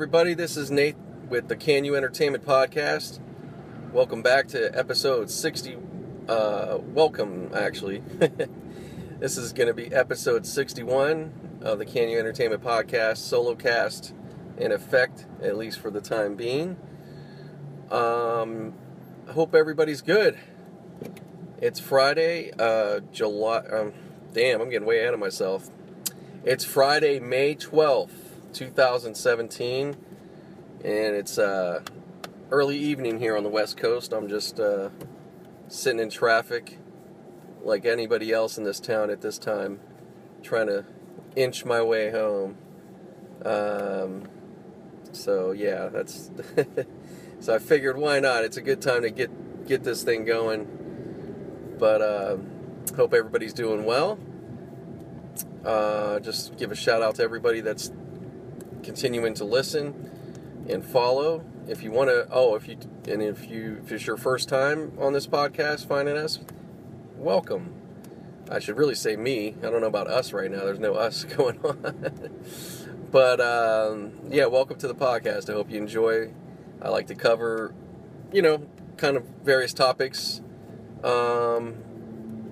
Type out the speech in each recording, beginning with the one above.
everybody, this is Nate with the Kanu Entertainment Podcast. Welcome back to episode 60. Uh, welcome, actually. this is going to be episode 61 of the Kanu Entertainment Podcast, solo cast in effect, at least for the time being. Um, I hope everybody's good. It's Friday, uh, July. Um, damn, I'm getting way ahead of myself. It's Friday, May 12th, 2017, and it's uh, early evening here on the West Coast. I'm just uh, sitting in traffic like anybody else in this town at this time, trying to inch my way home. Um, so yeah, that's so I figured why not? It's a good time to get get this thing going. But uh, hope everybody's doing well. Uh, just give a shout out to everybody that's continuing to listen and follow. If you want to, oh, if you and if you if it's your first time on this podcast finding us, welcome. I should really say me. I don't know about us right now. There's no us going on. but um, yeah, welcome to the podcast. I hope you enjoy. I like to cover, you know, kind of various topics. Um,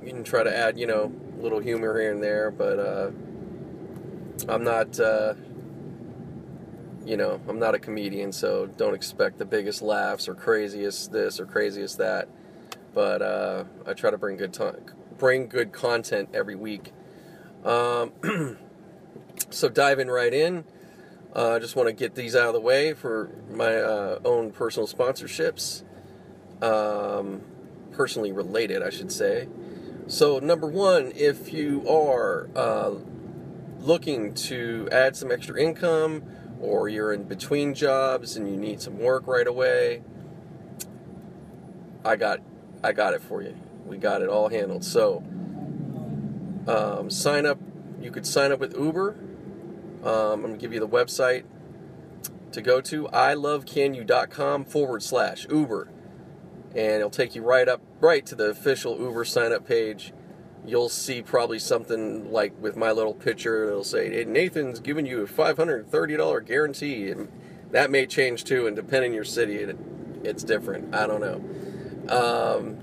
you can try to add, you know, a little humor here and there, but uh, I'm not, uh, you know, I'm not a comedian, so don't expect the biggest laughs or craziest this or craziest that. But uh, I try to bring good bring good content every week. Um, so diving right in, uh, I just want to get these out of the way for my uh, own personal sponsorships, um, personally related, I should say. So, number one, if you are uh, looking to add some extra income or you're in between jobs and you need some work right away, I got I got it for you. We got it all handled. So, um, sign up. You could sign up with Uber. Um, I'm to give you the website to go to ilovecanu.com forward slash Uber. And it'll take you right up, right to the official Uber sign up page. You'll see probably something like with my little picture, it'll say, hey, Nathan's giving you a $530 guarantee. And that may change too, and depending your city, it, it's different. I don't know. Um,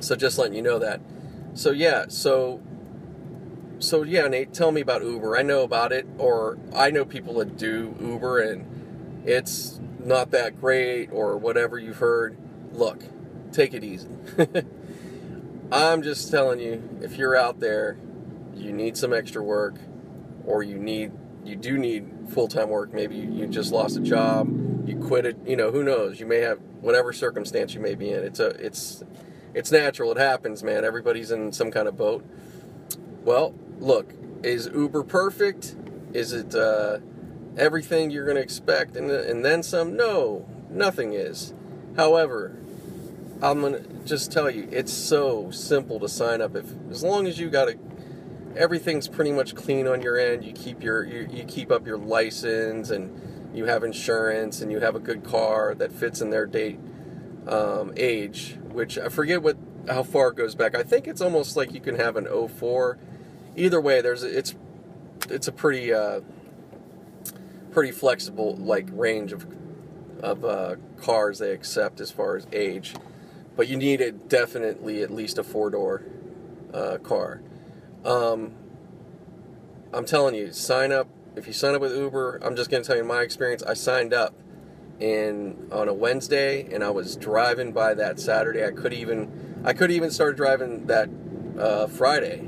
so just letting you know that. So yeah, so so yeah, Nate, tell me about Uber. I know about it, or I know people that do Uber, and it's not that great, or whatever you've heard. Look, take it easy. I'm just telling you, if you're out there, you need some extra work, or you need you do need full time work. Maybe you, just lost a job, you quit it. You know, who knows? You may have whatever circumstance you may be in. It's a it's it's natural. It happens, man. Everybody's in some kind of boat. Well, look, is Uber perfect? Is it uh, everything you're going to expect and, and then some? No, nothing is. However, I'm to just tell you, it's so simple to sign up. If as long as you got a everything's pretty much clean on your end. You keep your you, you keep up your license and you have insurance and you have a good car that fits in their date um, age. Which I forget what how far it goes back. I think it's almost like you can have an 04. Either way, there's it's it's a pretty uh, pretty flexible like range of of uh, cars they accept as far as age. But you need it definitely at least a four door uh, car. Um, I'm telling you, sign up. If you sign up with Uber, I'm just going to tell you my experience. I signed up in on a Wednesday, and I was driving by that Saturday. I could even I could even start driving that uh, Friday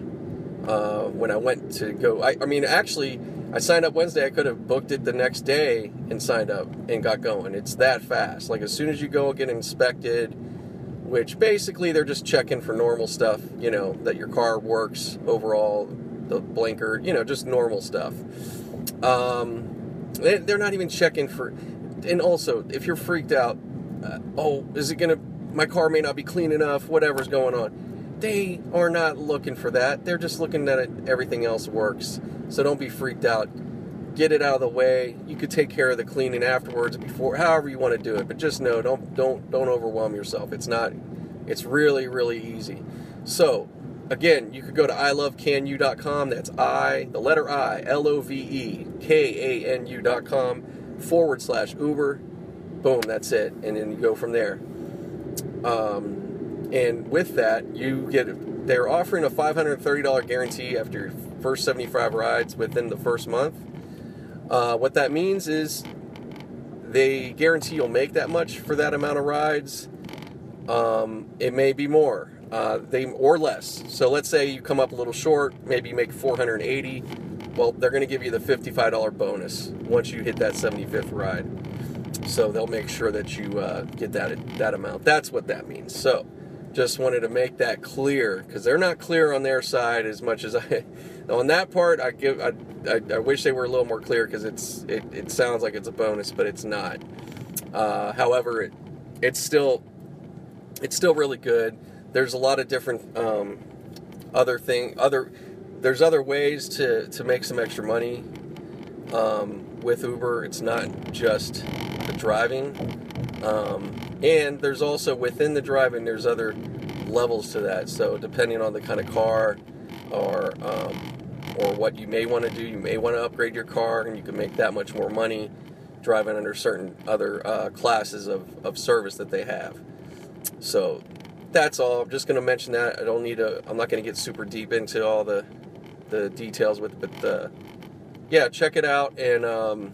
uh, when I went to go. I, I mean, actually, I signed up Wednesday. I could have booked it the next day and signed up and got going. It's that fast. Like as soon as you go get inspected, which basically they're just checking for normal stuff. You know that your car works overall, the blinker. You know, just normal stuff. Um, they, they're not even checking for. And also, if you're freaked out, uh, oh, is it gonna? My car may not be clean enough. Whatever's going on, they are not looking for that. They're just looking that everything else works. So don't be freaked out. Get it out of the way. You could take care of the cleaning afterwards, before, however you want to do it. But just know, don't don't don't overwhelm yourself. It's not It's really, really easy. So, again, you could go to ilovecanu.com. That's I, the letter I, L O V E K A N U.com forward slash Uber. Boom, that's it. And then you go from there. Um, and with that, you get, they're offering a $530 guarantee after your first 75 rides within the first month. Uh, what that means is they guarantee you'll make that much for that amount of rides. Um, it may be more, uh, they or less. So let's say you come up a little short, maybe you make 480. Well, they're going to give you the $55 bonus once you hit that 75th ride. So they'll make sure that you uh, get that that amount. That's what that means. So just wanted to make that clear because they're not clear on their side as much as I. on that part, I give. I, I, I wish they were a little more clear because it's it, it sounds like it's a bonus, but it's not. Uh, however, it it's still it's still really good. There's a lot of different um, other thing other there's other ways to to make some extra money um, with Uber. It's not just the driving, um, and there's also within the driving there's other levels to that. So depending on the kind of car or um, or what you may want to do, you may want to upgrade your car, and you can make that much more money driving under certain other uh, classes of, of service that they have. So that's all. I'm just going to mention that. I don't need to. I'm not going to get super deep into all the the details with, but uh, yeah, check it out and um,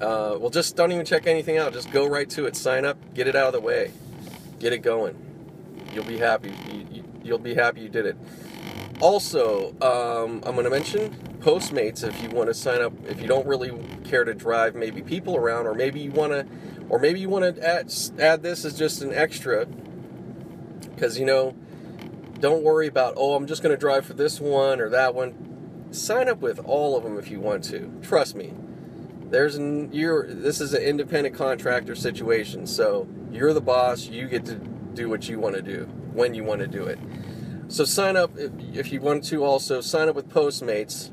uh, well, just don't even check anything out. Just go right to it. Sign up. Get it out of the way. Get it going. You'll be happy. You, you, you'll be happy you did it. Also, um, I'm going to mention Postmates if you want to sign up. If you don't really care to drive maybe people around, or maybe you want to, or maybe you want to add, add this as just an extra. Because you know, don't worry about oh I'm just going to drive for this one or that one. Sign up with all of them if you want to. Trust me. There's an you're this is an independent contractor situation, so you're the boss. You get to do what you want to do when you want to do it. So sign up if, if you want to. Also sign up with Postmates.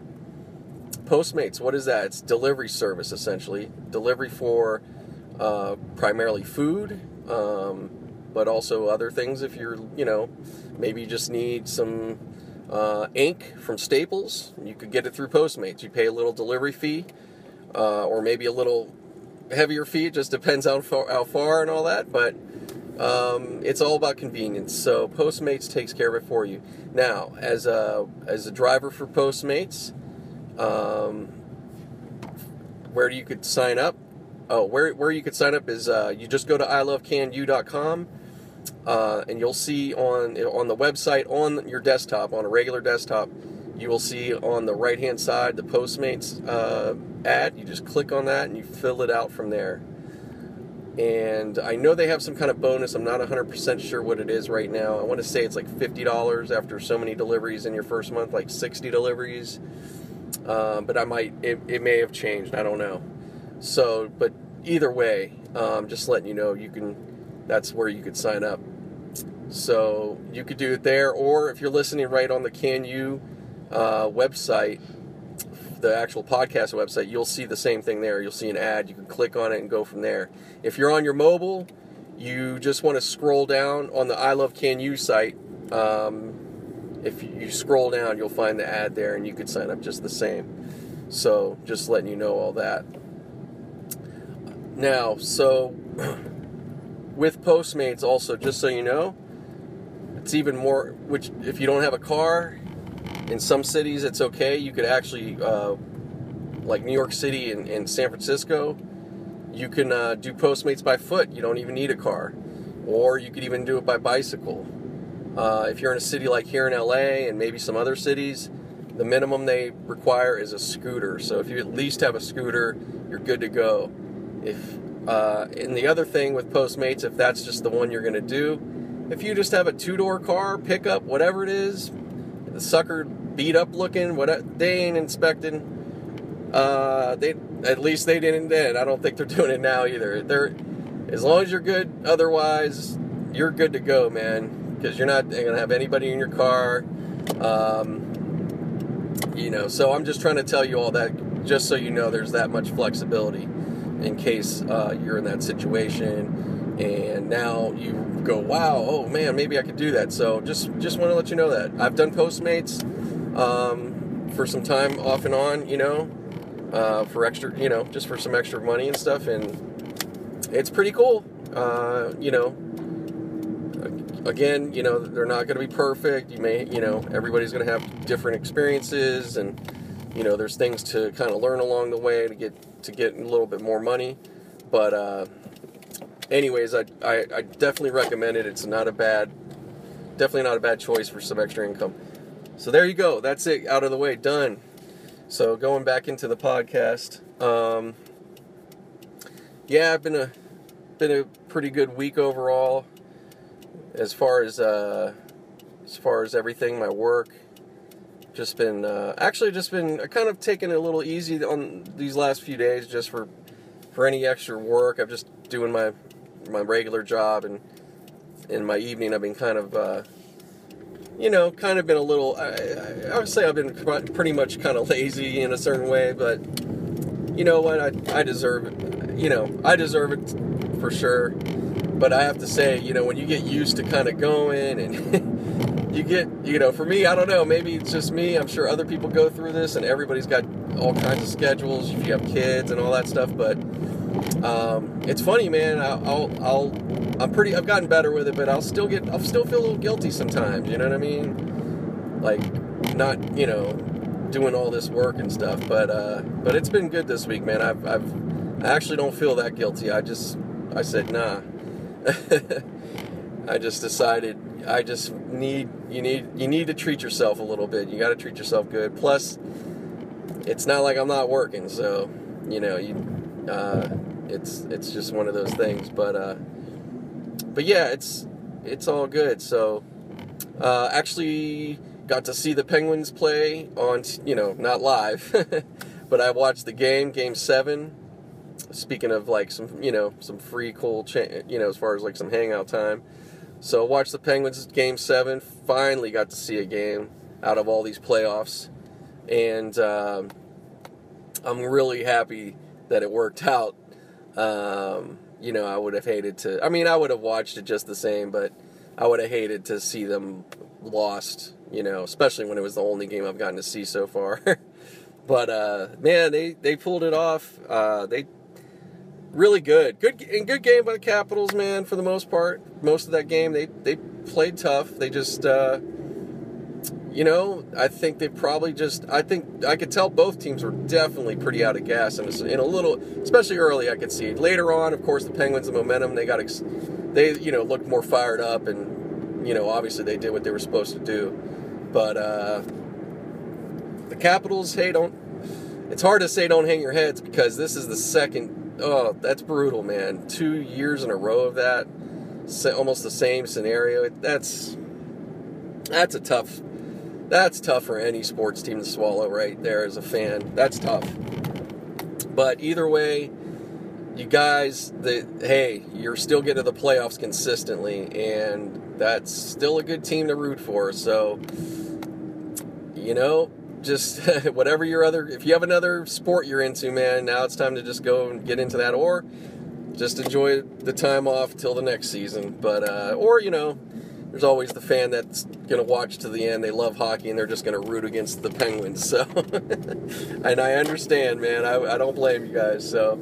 Postmates, what is that? It's delivery service essentially. Delivery for uh, primarily food, um, but also other things. If you're, you know, maybe you just need some uh, ink from Staples, you could get it through Postmates. You pay a little delivery fee, uh, or maybe a little heavier fee. It just depends how far, how far and all that. But um, it's all about convenience. So Postmates takes care of it for you. Now, as a as a driver for Postmates, um, where you could sign up. Oh, where where you could sign up is uh, you just go to ilovecanu.com. Uh, and you'll see on on the website on your desktop on a regular desktop you will see on the right hand side the postmates uh, ad you just click on that and you fill it out from there and i know they have some kind of bonus. I'm not 100% sure what it is right now. I want to say it's like $50 after so many deliveries in your first month like 60 deliveries. Um, but i might it, it may have changed. I don't know. So but either way um, just letting you know you can that's where you could sign up. So you could do it there, or if you're listening right on the Kanu uh, website, the actual podcast website, you'll see the same thing there. You'll see an ad. You can click on it and go from there. If you're on your mobile, you just want to scroll down on the I Love Kanu site. Um, if you scroll down, you'll find the ad there, and you could sign up just the same. So just letting you know all that. Now, so with Postmates also, just so you know, it's even more. Which if you don't have a car, in some cities it's okay. You could actually, uh, like New York City and, and San Francisco, you can uh, do Postmates by foot. You don't even need a car, or you could even do it by bicycle. Uh, if you're in a city like here in LA and maybe some other cities, the minimum they require is a scooter. So if you at least have a scooter, you're good to go. If uh, and the other thing with Postmates, if that's just the one you're going to do, if you just have a two door car, pickup, whatever it is, the sucker beat up looking, what they ain't inspecting. Uh, they at least they didn't then. I don't think they're doing it now either. They're as long as you're good. Otherwise, you're good to go, man. Because you're not to have anybody in your car. Um, you know, so I'm just trying to tell you all that, just so you know, there's that much flexibility in case uh, you're in that situation and now you go, wow, oh man, maybe I could do that. So just just want to let you know that I've done Postmates um, for some time off and on, you know, uh, for extra, you know, just for some extra money and stuff, and it's pretty cool. Uh, you know, again, you know, they're not going to be perfect. You may, you know, everybody's going to have different experiences, and you know, there's things to kind of learn along the way to get to get a little bit more money. But uh, anyways, I, I I definitely recommend it. It's not a bad, definitely not a bad choice for some extra income. So there you go. That's it. Out of the way. Done. So going back into the podcast. Um, yeah, I've been a been a pretty good week overall as far as uh, as far as everything, my work, just been uh, actually just been kind of taking it a little easy on these last few days, just for for any extra work. I'm just doing my my regular job, and in my evening, I've been kind of. Uh, you know, kind of been a little. I, I, I would say I've been pretty much kind of lazy in a certain way, but you know what? I, I deserve it. You know, I deserve it for sure but I have to say, you know, when you get used to kind of going and you get, you know, for me, I don't know, maybe it's just me. I'm sure other people go through this and everybody's got all kinds of schedules if you have kids and all that stuff. But um, it's funny, man. I'll, I'll, I'll, I'm pretty, I've gotten better with it, but I'll still get, I'll still feel a little guilty sometimes. You know what I mean? Like not, you know, doing all this work and stuff. But, uh, but it's been good this week, man. I've, I've, I actually don't feel that guilty. I just, I said, nah I just decided I just need you need you need to treat yourself a little bit. You got to treat yourself good. Plus, it's not like I'm not working, so you know you. Uh, it's it's just one of those things, but uh, but yeah, it's it's all good. So uh, actually got to see the Penguins play on you know not live, but I watched the game, Game Seven. Speaking of like some you know some free cool cha- you know as far as like some hangout time. So watch the penguins game seven finally got to see a game out of all these playoffs. And um, i'm really happy that it worked out um, you know i would have hated to i mean i would have watched it just the same but i would have hated to see them lost you know especially when it was the only game i've gotten to see so far but uh, man they, they pulled it off uh, they really good. Good and good game by the Capitals, man. For the most part, most of that game they they played tough. They just, uh, you know, I think they probably just. I think I could tell both teams were definitely pretty out of gas, and in a little, especially early, I could see. Later on, of course, the Penguins, the momentum, they got, ex- they you know looked more fired up, and you know, obviously they did what they were supposed to do, but uh, the Capitals, hey, don't. It's hard to say don't hang your heads because this is the second oh, that's brutal, man. Two years in a row of that, almost the same scenario. That's that's a tough. That's tough for any sports team to swallow right there as a fan. That's tough. But either way, you guys, the hey, you're still getting to the playoffs consistently, and that's still a good team to root for. So, you know, just whatever your other if you have another sport you're into man now it's time to just go and get into that or just enjoy the time off till the next season but uh, or you know there's always the fan that's going to watch to the end they love hockey and they're just going to root against the penguins so and i understand man I, I, don't blame you guys so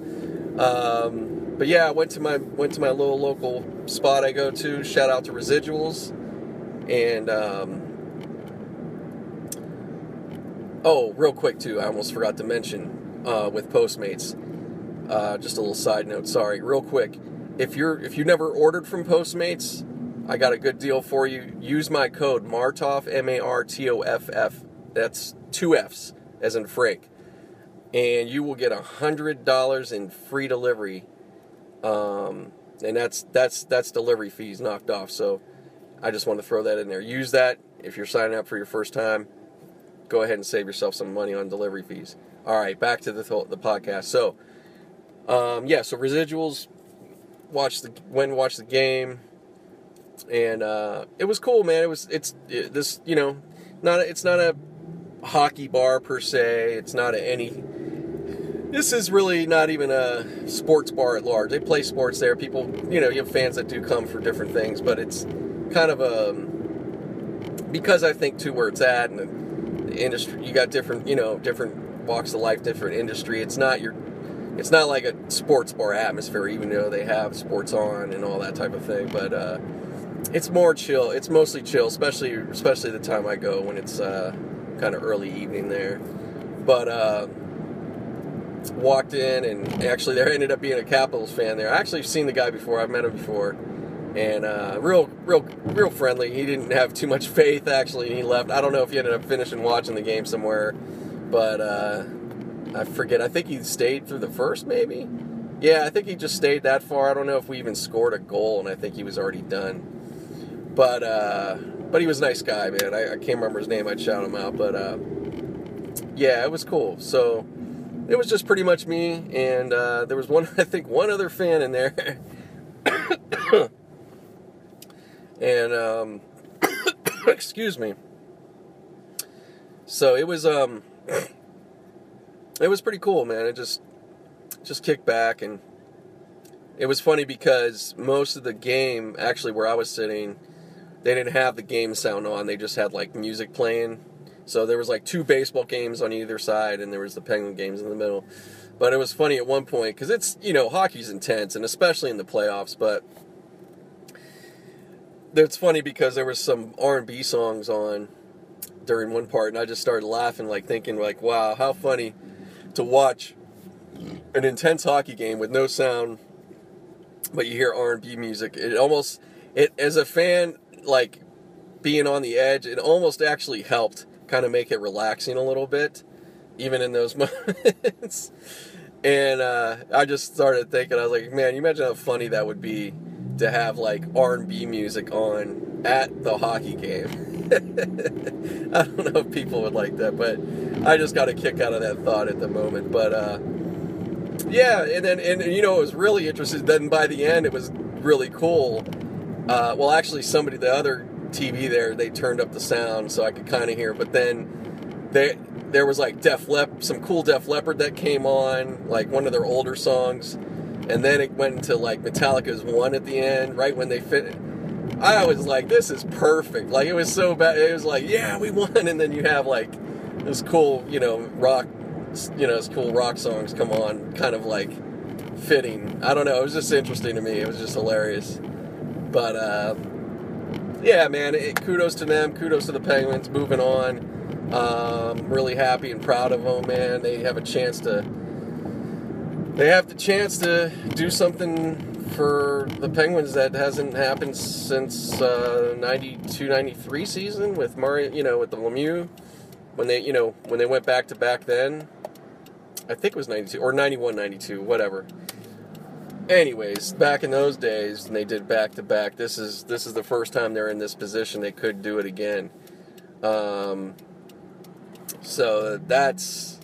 um, but yeah i went to my went to my little local spot i go to shout out to residuals and um, Oh, real quick too, I almost forgot to mention uh, with Postmates. Uh, just a little side note. Sorry, real quick. If you're if you never ordered from Postmates, I got a good deal for you. Use my code Martoff M A R T O F F. That's two F's as in Frank, and you will get a hundred dollars in free delivery. Um, and that's that's that's delivery fees knocked off. So I just want to throw that in there. Use that if you're signing up for your first time go ahead and save yourself some money on delivery fees. All right, back to the the podcast. So, um, yeah, so residuals. Watch the when watch the game, and uh, it was cool, man. It was it's it, this you know not it's not a hockey bar per se. It's not a any. this is really not even a sports bar at large. They play sports there. People, you know, you have fans that do come for different things, but it's kind of a because I think too where it's at and the industry. You got different, you know, different walks of life, different industry. It's not your, it's not like a sports bar atmosphere, even though they have sports on and all that type of thing. But uh, it's more chill. It's mostly chill, especially especially the time I go when it's uh, kind of early evening there. But uh, walked in and actually there ended up being a Capitals fan there. I actually seen the guy before. I've met him before, and uh, real real real friendly. He didn't have too much faith actually, and he left. I don't know if he ended up finishing watching the game somewhere, but uh, I forget. I think he stayed through the first maybe. Yeah, I think he just stayed that far. I don't know if we even scored a goal, and I think he was already done. But uh, but he was a nice guy, man. I, I can't remember his name. I'd shout him out, but uh, yeah, it was cool. So it was just pretty much me, and uh, there was one, I think, one other fan in there, and um, excuse me. So it was um, it was pretty cool, man. It just just kicked back, and it was funny because most of the game, actually, where I was sitting, they didn't have the game sound on. They just had like music playing. So there was like two baseball games on either side, and there was the Penguin games in the middle. But it was funny at one point because it's you know hockey's intense, and especially in the playoffs. But it's funny because there was some R and B songs on during one part, and I just started laughing, like thinking like, wow, how funny to watch an intense hockey game with no sound, but you hear R and B music. It almost it as a fan like being on the edge, it almost actually helped kind of make it relaxing a little bit, even in those moments. and uh, I just started thinking, I was like, man, you imagine how funny that would be to have like R&B music on at the hockey game. I don't know if people would like that, but I just got a kick out of that thought at the moment. But uh, yeah, and then and you know it was really interesting. Then by the end, it was really cool uh, well, actually, somebody, the other TV there, they turned up the sound so I could kind of hear. But then they, there was like Def Lep, some cool Def Leppard that came on, like one of their older songs, and then it went into like Metallica's "One" at the end, right when they fit. I was like, this is perfect. Like it was so bad. It was like, yeah, we won, and then you have like this cool, you know, rock, you know, this cool rock songs come on, kind of like fitting. I don't know. It was just interesting to me. It was just hilarious. But uh, yeah, man, it, kudos to them. Kudos to the Penguins moving on. Um, really happy and proud of them, man. They have a chance to. They have the chance to do something for the Penguins that hasn't happened since uh, 92 93 season with Murray, you know, with the Lemieux. When they, you know, when they went back to back then. I think it was 92 or 91 92, whatever anyways, back in those days, and they did back to back. This is this is the first time they're in this position. They could do it again. Um, so that's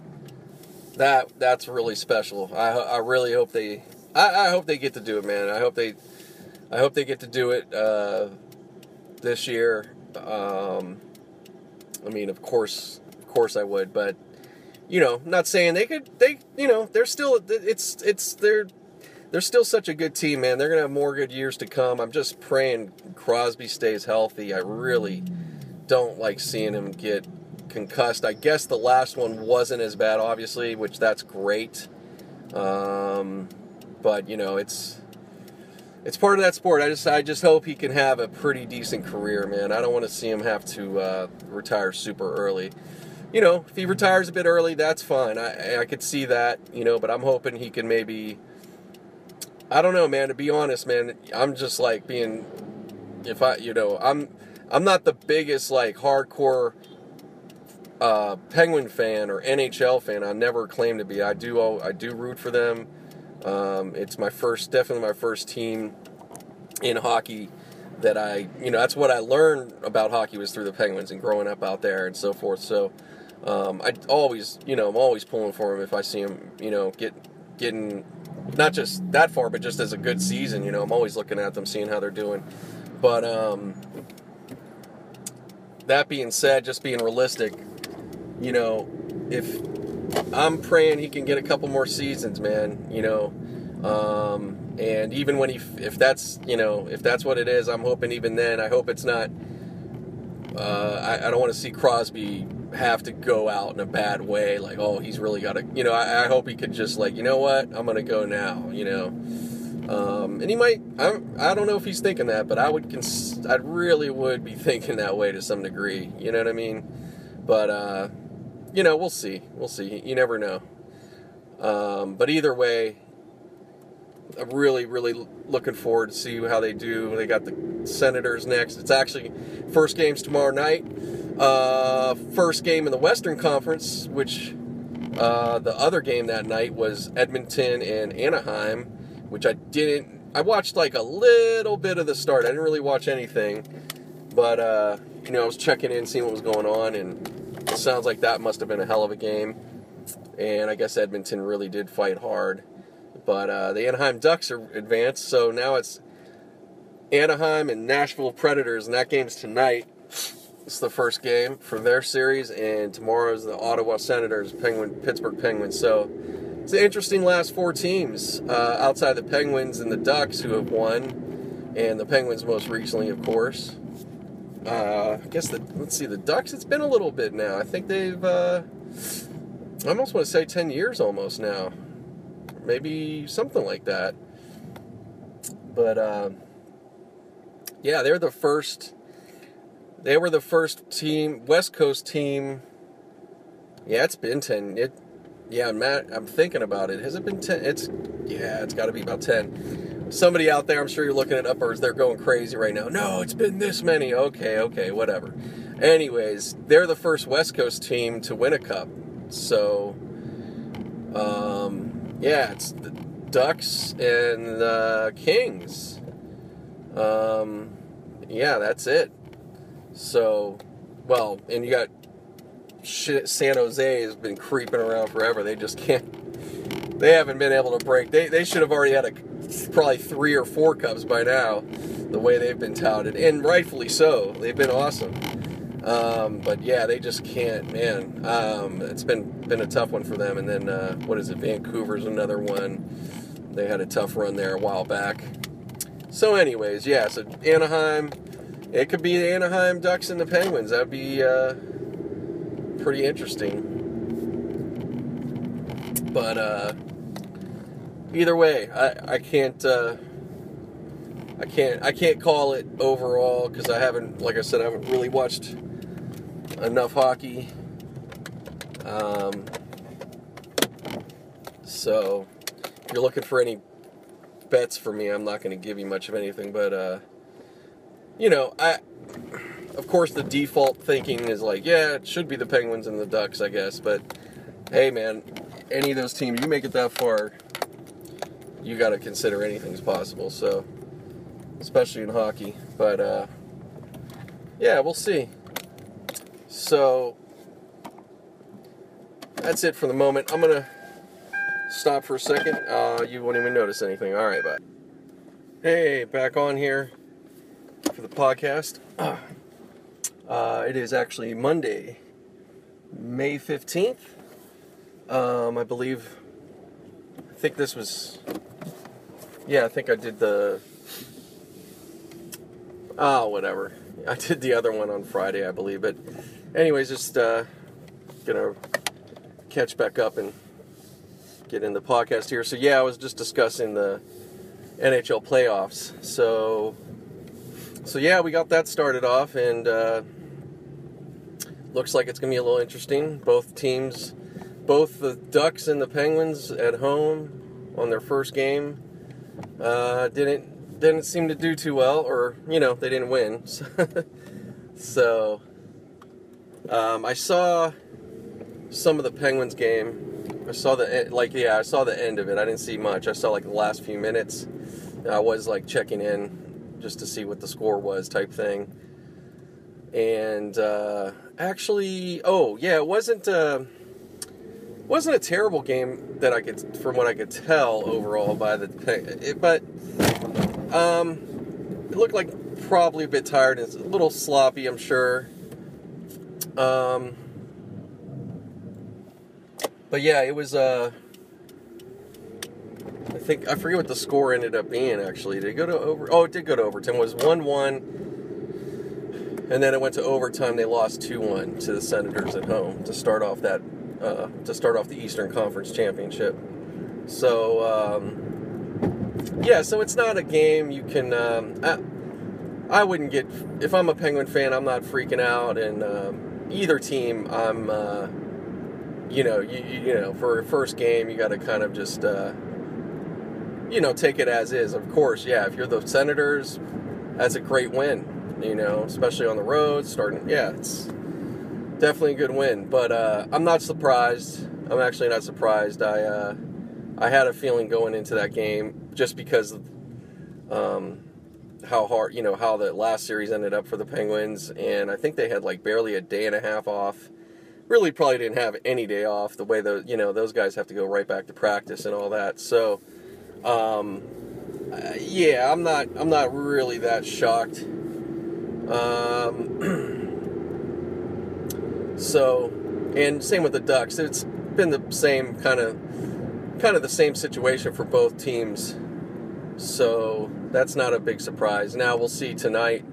that that's really special. I I really hope they I, I hope they get to do it, man. I hope they I hope they get to do it uh, this year. Um, I mean, of course, of course, I would, but you know, not saying they could. They, you know, they're still. It's it's they're they're still such a good team, man. They're to have more good years to come. I'm just praying Crosby stays healthy. I really don't like seeing him get concussed. I guess the last one wasn't as bad, obviously, which that's great. Um, but you know, it's it's part of that sport. I just I just hope he can have a pretty decent career, man. I don't want to see him have to uh, retire super early. You know, if he retires a bit early, that's fine. I I could see that. You know, but I'm hoping he can maybe I don't know, man. To be honest, man, I'm just like being, if I, you know, I'm, I'm not the biggest like hardcore uh, Penguin fan or NHL fan. I never claim to be. I do, I do root for them. Um, it's my first, definitely my first team in hockey that I, you know, that's what I learned about hockey was through the Penguins and growing up out there and so forth. So, um, I always, you know, I'm always pulling for them if I see them, you know, get getting not just that far, but just as a good season. You know, I'm always looking at them, seeing how they're doing. But um, that being said, just being realistic, you know, if I'm praying he can get a couple more seasons, man. You know, um, and even when he, if that's you know, if that's what it is, I'm hoping even then. I hope it's not. Uh, I, I don't want to see Crosby have to go out in a bad way. Like, oh, he's really got to. You know, I, I hope he could just like, you know what, I'm gonna go now. You know. Um, and he might. I, I don't know if he's thinking that, but I would. Cons- I really would be thinking that way to some degree. You know what I mean? But uh, you know, we'll see. We'll see. You never know. Um, but either way, I'm really, really looking forward to see how they do. They got the Senators next. It's actually first games tomorrow night. Uh, first game in the Western Conference, which uh, the other game that night was Edmonton and Anaheim, which I didn't. I watched like a little bit of the start. I didn't really watch anything, but uh, you know, I was checking in, seeing what was going on, and it sounds like that must have been a hell of a game. And I guess Edmonton really did fight hard. But uh, the Anaheim Ducks are advanced, so now it's Anaheim and Nashville Predators, and that game's tonight. It's the first game for their series, and tomorrow is the Ottawa Senators, Penguin, Pittsburgh Penguins. So it's an interesting last four teams uh, outside the Penguins and the Ducks who have won, and the Penguins most recently, of course. Uh, I guess the let's see the Ducks. It's been a little bit now. I think they've. Uh, I almost want to say ten years almost now maybe something like that. But uh, yeah, they're the first. They were the first team, West Coast team. Yeah, it's been ten. It, yeah, Matt. I'm thinking about it. Has it been ten? It's yeah, it's got to be about ten. Somebody out there, I'm sure you're looking at uppers. They're going crazy right now. No, it's been this many. Okay, okay, whatever. Anyways, they're the first West Coast team to win a cup. So, um, yeah, it's the Ducks and the Kings. Um, yeah, that's it. So, well, and you got shit, San Jose has been creeping around forever. They just can't. They haven't been able to break. They they should have already had a probably three or four cups by now. The way they've been touted, and rightfully so. They've been awesome. Um, but yeah, they just can't, man. Um, it's been been a tough one for them. And then uh, what is it? Vancouver's another one. They had a tough run there a while back. So, anyways, yeah. So Anaheim, it could be the Anaheim Ducks and the Penguins. That'd be uh, pretty interesting. But uh, either way, I I can't. Uh, I can't I can't call it overall because I haven't, like I said, I haven't really watched enough hockey. Um, so, if you're looking for any bets for me, I'm not going to give you much of anything. But, uh, you know, I, of course, the default thinking is like, yeah, it should be the Penguins and the Ducks, I guess. But, hey, man, any of those teams, you make it that far, you got to consider anything's possible. So, especially in hockey. But, uh, yeah, we'll see. So that's it for the moment. I'm gonna stop for a second. Uh, you won't even notice anything. All right, bye. Hey, back on here for the podcast. Uh, it is actually Monday, May 15th. Um, I believe. I think this was. Yeah, I think I did the. Oh, whatever. I did the other one on Friday, I believe. But anyways, just uh, gonna catch back up and get in the podcast here. So yeah, I was just discussing the NHL playoffs. So so yeah, we got that started off, and uh, looks like it's gonna be a little interesting. Both teams, both the Ducks and the Penguins at home on their first game, uh, didn't didn't seem to do too well, or you know they didn't win. so um, I saw some of the Penguins game. I saw the like yeah, I saw the end of it. I didn't see much. I saw like the last few minutes. I was like checking in just to see what the score was, type thing. And uh, actually, oh yeah, it wasn't uh, wasn't a terrible game that I could, from what I could tell overall by the, it, but um, it looked like probably a bit tired. It's a little sloppy, I'm sure. Um, but yeah, it was. Uh, I think I forget what the score ended up being. Actually, did it go to over? Oh, it did go to overtime. It was one one, and then it went to overtime. They lost two one to the Senators at home to start off that uh, to start off the Eastern Conference Championship. So um, yeah, so it's not a game you can. Um, I, I wouldn't get if I'm a Penguin fan. I'm not freaking out, and um, either team, I'm. Uh, you know, you, you know, for a first game, you got to kind of just. Uh, you know, take it as is. Of course, yeah, if you're the Senators, that's a great win, you know, especially on the road, starting, yeah, it's definitely a good win. But uh, I'm not surprised. I'm actually not surprised. I, uh, I had a feeling going into that game just because um, how hard, you know, how the last series ended up for the Penguins. And I think they had like barely a day and a half off. Really, probably didn't have any day off. The way the you know those guys have to go right back to practice and all that. So, um, uh, yeah, I'm not. I'm not really that shocked. Um, so, and same with the Ducks. It's been the same kind of, kind of the same situation for both teams. So that's not a big surprise. Now we'll see tonight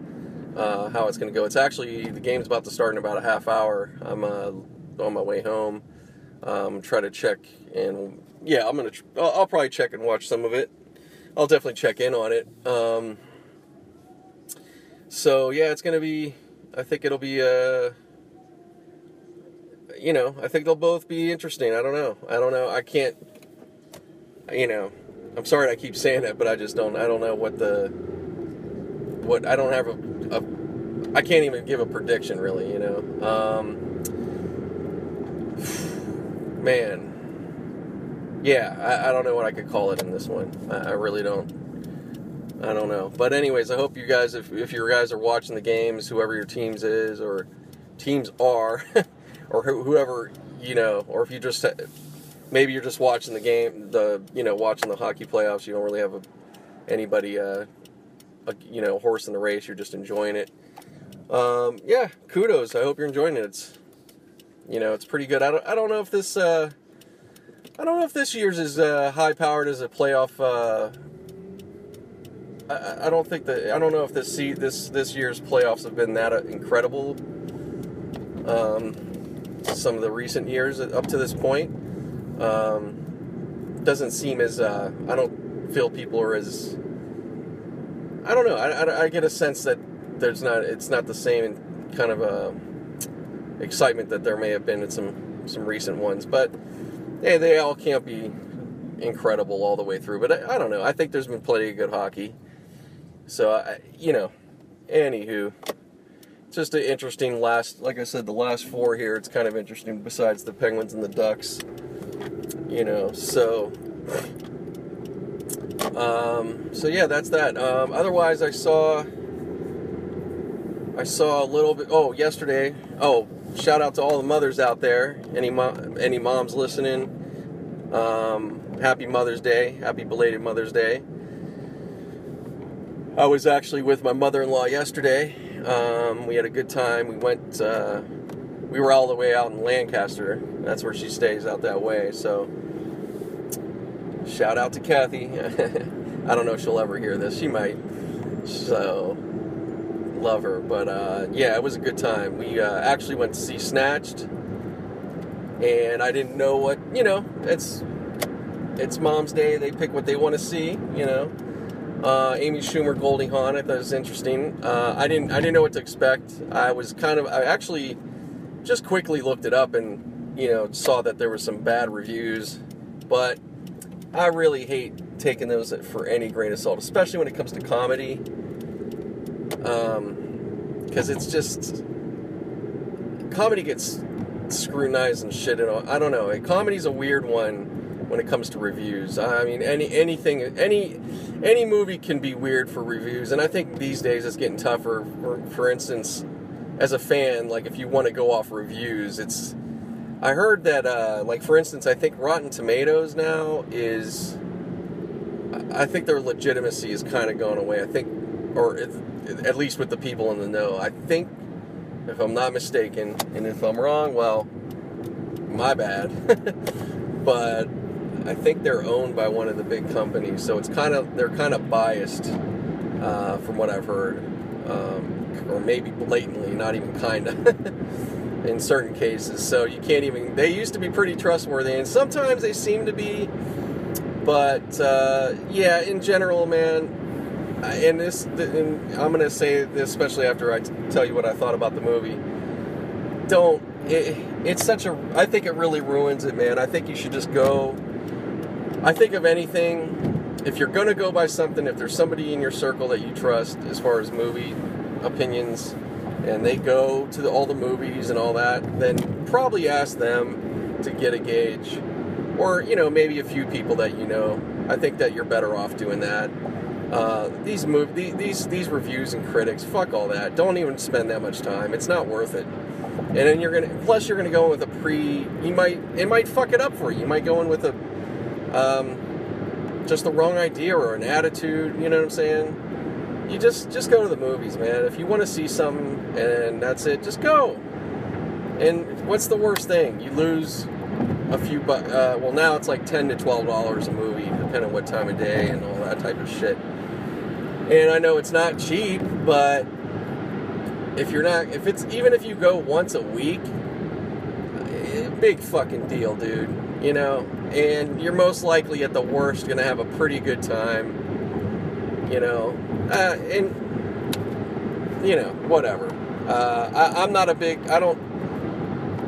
uh, how it's going to go. It's actually the game's about to start in about a half hour. I'm uh, on my way home. Um, try to check and yeah, I'm gonna. Tr- I'll, I'll probably check and watch some of it. I'll definitely check in on it. Um, so yeah, it's gonna be. I think it'll be. Uh, you know, I think they'll both be interesting. I don't know. I don't know. I can't. You know, I'm sorry I keep saying that, but I just don't. I don't know what the. What I don't have a. a I can't even give a prediction really. You know. Um, man, yeah, I, I, don't know what I could call it in this one. I, I, really don't. I don't know. But anyways, I hope you guys, if, if you guys are watching the games, whoever your teams is or teams are, or whoever you know, or if you just maybe you're just watching the game, the you know watching the hockey playoffs. You don't really have a, anybody, uh, a, you know, horse in the race. You're just enjoying it. Um, yeah, kudos. I hope you're enjoying it. It's you know, it's pretty good. I don't, I don't know if this, uh, I don't know if this year's is uh, high powered as a playoff. Uh, I, I, don't think that I don't know if this see this this year's playoffs have been that uh, incredible. Um, some of the recent years up to this point um, doesn't seem as uh, I don't feel people are as I don't know. I, I, I, get a sense that there's not it's not the same kind of a excitement that there may have been in some some recent ones. But hey, they all can't be incredible all the way through. But I, I don't know. I think there's been plenty of good hockey. So I, you know, anywho, just an interesting last. Like I said, the last four here. It's kind of interesting. Besides the Penguins and the Ducks, you know. So. Um, so yeah, that's that. Um, otherwise, I saw I saw a little bit. Oh, yesterday. Oh, shout out to all the mothers out there. Any mom, any moms listening? Um, happy Mother's Day. Happy belated Mother's Day. I was actually with my mother-in-law yesterday. Um, we had a good time. We went. Uh, we were all the way out in Lancaster. That's where she stays out that way. So, shout out to Kathy. I don't know if she'll ever hear this. She might. So, love her. But uh, yeah, it was a good time. We uh, actually went to see Snatched, and I didn't know what you know. It's it's Mom's Day. They pick what they want to see. You know, uh, Amy Schumer, Goldie Hawn. I thought it was interesting. Uh, I didn't I didn't know what to expect. I was kind of I actually just quickly looked it up and you know saw that there were some bad reviews, but I really hate taking those for any grain of salt, especially when it comes to comedy because um, it's just comedy gets scrutinized and shit. And I don't know. Comedy's a weird one when it comes to reviews. I mean, any anything, any any movie can be weird for reviews, and I think these days it's getting tougher. For, for instance, as a fan, like if you want to go off reviews, it's. I heard that, uh, like for instance, I think Rotten Tomatoes now is. I think their legitimacy is kind of gone away. I think, or at least with the people in the know. I think, if I'm not mistaken, and if I'm wrong, well, my bad. but I think they're owned by one of the big companies, so it's kind of they're kind of biased uh, from what I've heard, um, or maybe blatantly, not even kind of. in certain cases, so you can't even. They used to be pretty trustworthy, and sometimes they seem to be. But uh, yeah, in general, man, and this, and I'm gonna say this especially after I t- tell you what I thought about the movie. Don't. It, it's such a. I think it really ruins it, man. I think you should just go. I think of anything. If you're gonna go by something, if there's somebody in your circle that you trust as far as movie opinions, and they go to the, all the movies and all that, then probably ask them to get a gauge, or you know maybe a few people that you know. I think that you're better off doing that. Uh, these move these these reviews and critics, fuck all that. Don't even spend that much time. It's not worth it. And then you're gonna plus you're gonna go in with a pre. You might it might fuck it up for you. You might go in with a um, just the wrong idea or an attitude. You know what I'm saying? You just just go to the movies, man. If you want to see something and that's it, just go. And what's the worst thing? You lose a few bu- uh, well now it's like 10 to 12 dollars a movie depending on what time of day and all that type of shit and i know it's not cheap but if you're not if it's even if you go once a week eh, big fucking deal dude you know and you're most likely at the worst gonna have a pretty good time you know uh, and you know whatever uh, I, i'm not a big i don't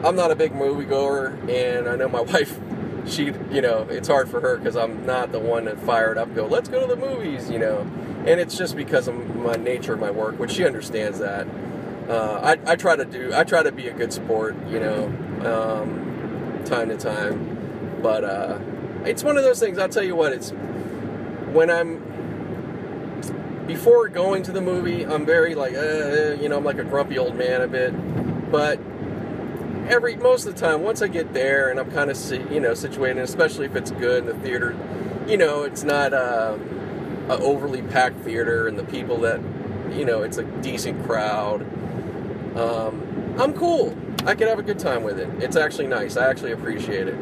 I'm not a big moviegoer, and I know my wife, she, you know, it's hard for her because I'm not the one that fired up, go, let's go to the movies, you know. And it's just because of my nature of my work, which she understands that. Uh, I, I try to do, I try to be a good sport, you know, um, time to time. But uh, it's one of those things, I'll tell you what, it's when I'm, before going to the movie, I'm very like, uh, you know, I'm like a grumpy old man a bit. But every most of the time, once I get there and I'm kind of you know situated, especially if it's good in the theater, you know, it's not uh, a overly packed theater and the people that you know, it's a decent crowd. Um, I'm cool. I can have a good time with it. It's actually nice. I actually appreciate it.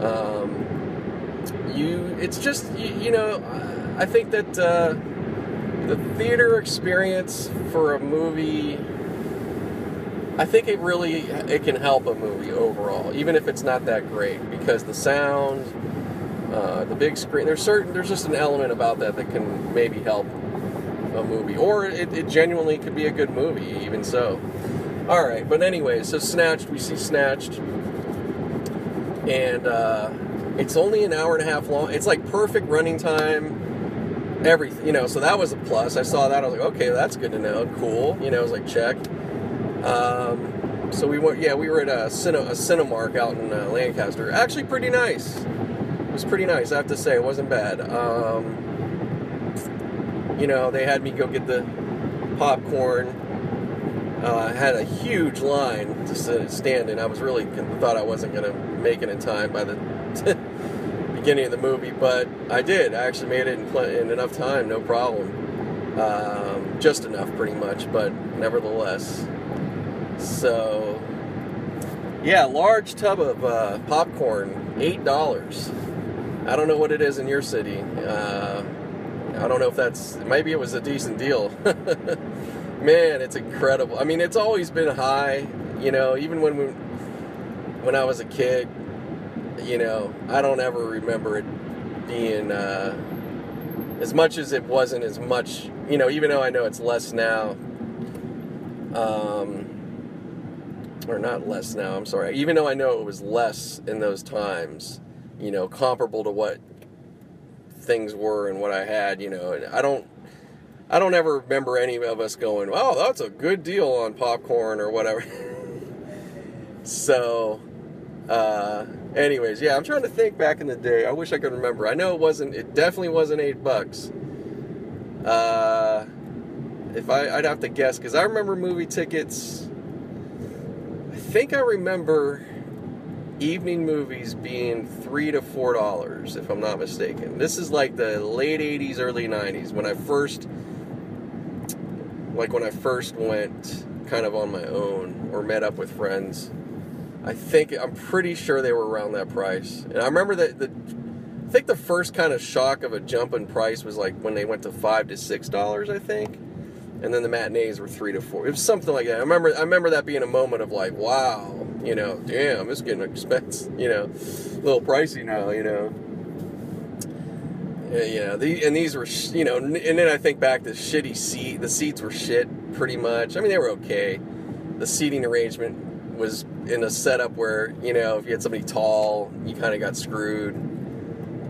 Um, you, it's just you, you know, I think that uh, the theater experience for a movie I think it really it can help a movie overall, even if it's not that great, because the sound, uh, the big screen. There's certain there's just an element about that that can maybe help a movie, or it, it genuinely could be a good movie, even so. All right, but anyway, so Snatched, we see Snatched, and uh, it's only an hour and a half long. It's like perfect running time. Everything, you know, so that was a plus. I saw that. I was like, okay, that's good to know. Cool. You know, I was like, check. Um, so we went, yeah, we were at a, Cine, a Cinemark out in uh, Lancaster. Actually, pretty nice. It was pretty nice, I have to say. It wasn't bad. Um, you know, they had me go get the popcorn. Uh, I had a huge line to stand in. I was really thought I wasn't going make it in time by the beginning of the movie, but I did. I actually made it in, pl- in enough time, no problem. Um, just enough, pretty much, but nevertheless. So, yeah, large tub of uh, popcorn, eight dollars. I don't know what it is in your city. Uh, I don't know if that's maybe it was a decent deal. Man, it's incredible. I mean, it's always been high. You know, even when we, when I was a kid, you know, I don't ever remember it being uh, as much as it wasn't as much. You know, even though I know it's less now. Um, or not less now, I'm sorry. Even though I know it was less in those times, you know, comparable to what things were and what I had, you know, I don't I don't ever remember any of us going, "Oh, that's a good deal on popcorn or whatever." so, uh, anyways, yeah, I'm trying to think back in the day. I wish I could remember. I know it wasn't. It definitely wasn't eight bucks. Uh, if I, I'd have to guess because I remember movie tickets I think I remember evening movies being three to four dollars, if I'm not mistaken. This is like the late '80s, early '90s when I first, like when I first went kind of on my own or met up with friends. I think I'm pretty sure they were around that price. And I remember that the I think the first kind of shock of a jump in price was like when they went to five to six dollars, I think, and then the matinees were three to four. It was something like that. I remember I remember that being a moment of like, wow, you know, damn, it's getting expensive, you know, a little pricey now, you know. Uh, yeah, you the, and these were, you know, and then I think back to shitty seat. The seats were shit, pretty much. I mean, they were okay. The seating arrangement was in a setup where, you know, if you had somebody tall, you kind of got screwed.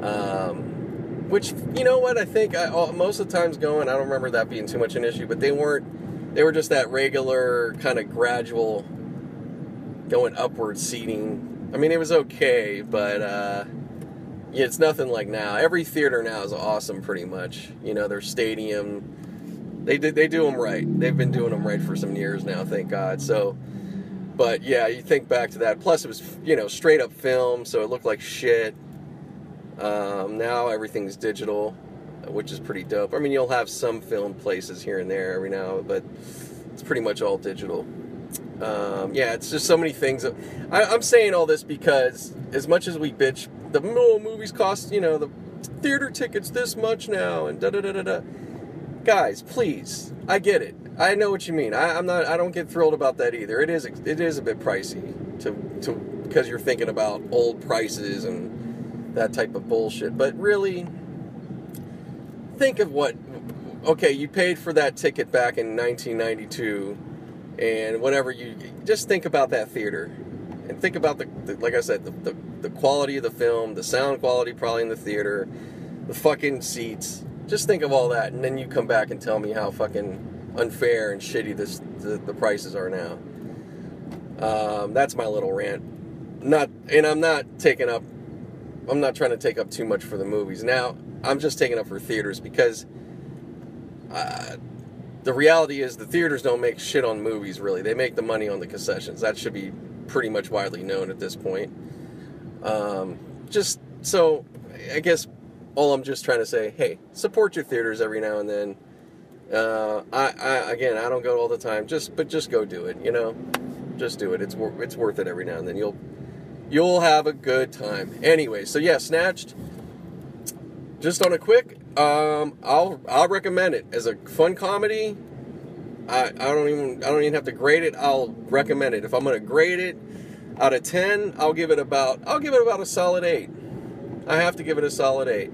Um, which, you know what, I think I, most of the times going, I don't remember that being too much an issue, but they weren't, they were just that regular kind of gradual going upward seating. I mean, it was okay, but, uh, yeah, it's nothing like now. Every theater now is awesome, pretty much. You know, their stadium, they do, they do them right. They've been doing them right for some years now, thank God. So, but yeah, you think back to that. Plus, it was you know straight up film, so it looked like shit. Um, now everything's digital, which is pretty dope. I mean, you'll have some film places here and there every now, but it's pretty much all digital. Um, yeah, it's just so many things. I, I'm saying all this because as much as we bitch, the oh, movies cost, you know, the theater tickets this much now, and da da da da da. Guys, please, I get it. I know what you mean. I, I'm not. I don't get thrilled about that either. It is. It is a bit pricey to to because you're thinking about old prices and that type of bullshit. But really, think of what. Okay, you paid for that ticket back in 1992 and whatever you just think about that theater and think about the, the like i said the, the, the quality of the film the sound quality probably in the theater the fucking seats just think of all that and then you come back and tell me how fucking unfair and shitty this the, the prices are now. Um, that's my little rant. Not and i'm not taking up i'm not trying to take up too much for the movies. Now i'm just taking up for theaters because uh, the reality is the theaters don't make shit on movies really. They make the money on the concessions. That should be pretty much widely known at this point. Um, just so i guess all i'm just trying to say hey support your theaters every now and then uh, I, I again i don't go all the time just but just go do it you know just do it it's wor- it's worth it every now and then you'll you'll have a good time anyway so yeah snatched just on a quick um, I'll I'll recommend it as a fun comedy. I, I don't even I don't even have to grade it. I'll recommend it. If I'm gonna grade it out of ten, I'll give it about I'll give it about a solid eight. I have to give it a solid eight.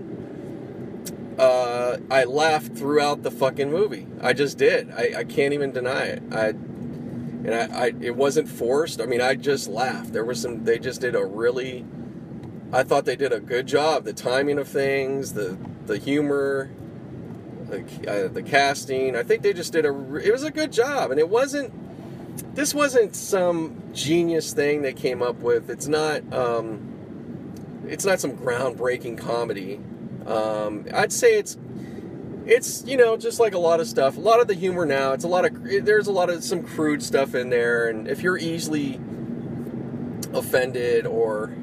Uh, I laughed throughout the fucking movie. I just did. I, I can't even deny it. I and I, I it wasn't forced. I mean, I just laughed. There was some. They just did a really. I thought they did a good job. The timing of things, the the humor, the, uh, the casting. I think they just did a. It was a good job, and it wasn't. This wasn't some genius thing they came up with. It's not. Um, it's not some groundbreaking comedy. Um, I'd say it's. It's you know just like a lot of stuff. A lot of the humor now. It's a lot of. There's a lot of some crude stuff in there, and if you're easily offended or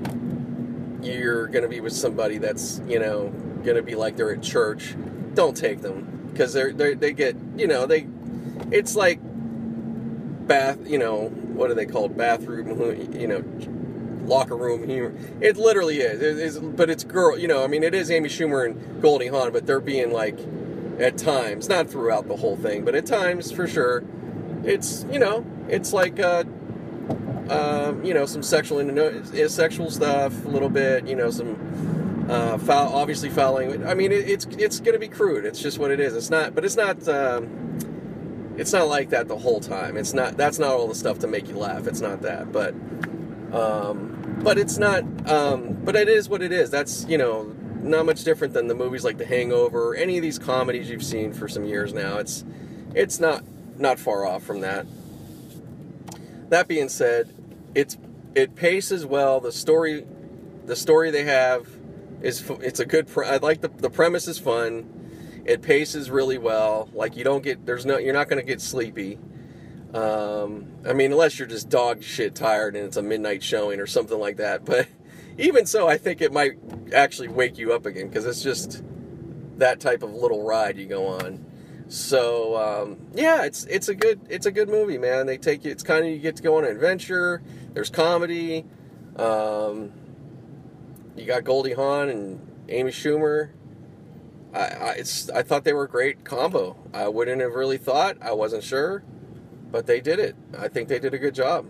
you're to be with somebody that's you know to be like they're at church don't take them because they're, they're they get you know they it's like bath you know what are they called bathroom you know locker room humor it literally is it is but it's girl you know i mean it is amy schumer and goldie hawn but they're being like at times not throughout the whole thing but at times for sure it's you know it's like uh um, you know, some sexual innu- sexual stuff, a little bit, you know, some uh, foul, obviously fouling. I mean, it, it's it's going to be crude. It's just what it is. It's not, but it's not. Um, it's not like that the whole time. It's not. That's not all the stuff to make you laugh. It's not that. But, um, but it's not. Um, but it is what it is. That's you know not much different than the movies like The Hangover, or any of these comedies you've seen for some years now. It's it's not not far off from that. That being said, it's it paces well. The story, the story they have is it's a good. Pre- I like the the premise is fun. It paces really well. Like you don't get there's no you're not going to get sleepy. Um, I mean, unless you're just dog shit tired and it's a midnight showing or something like that. But even so, I think it might actually wake you up again because it's just that type of little ride you go on. So um, yeah, it's it's a good it's a good movie, man. They take you. It's kind of you get to go on an adventure. There's comedy. Um, you got Goldie Hawn and Amy Schumer. I, I it's I thought they were a great combo. I wouldn't have really thought. I wasn't sure, but they did it. I think they did a good job.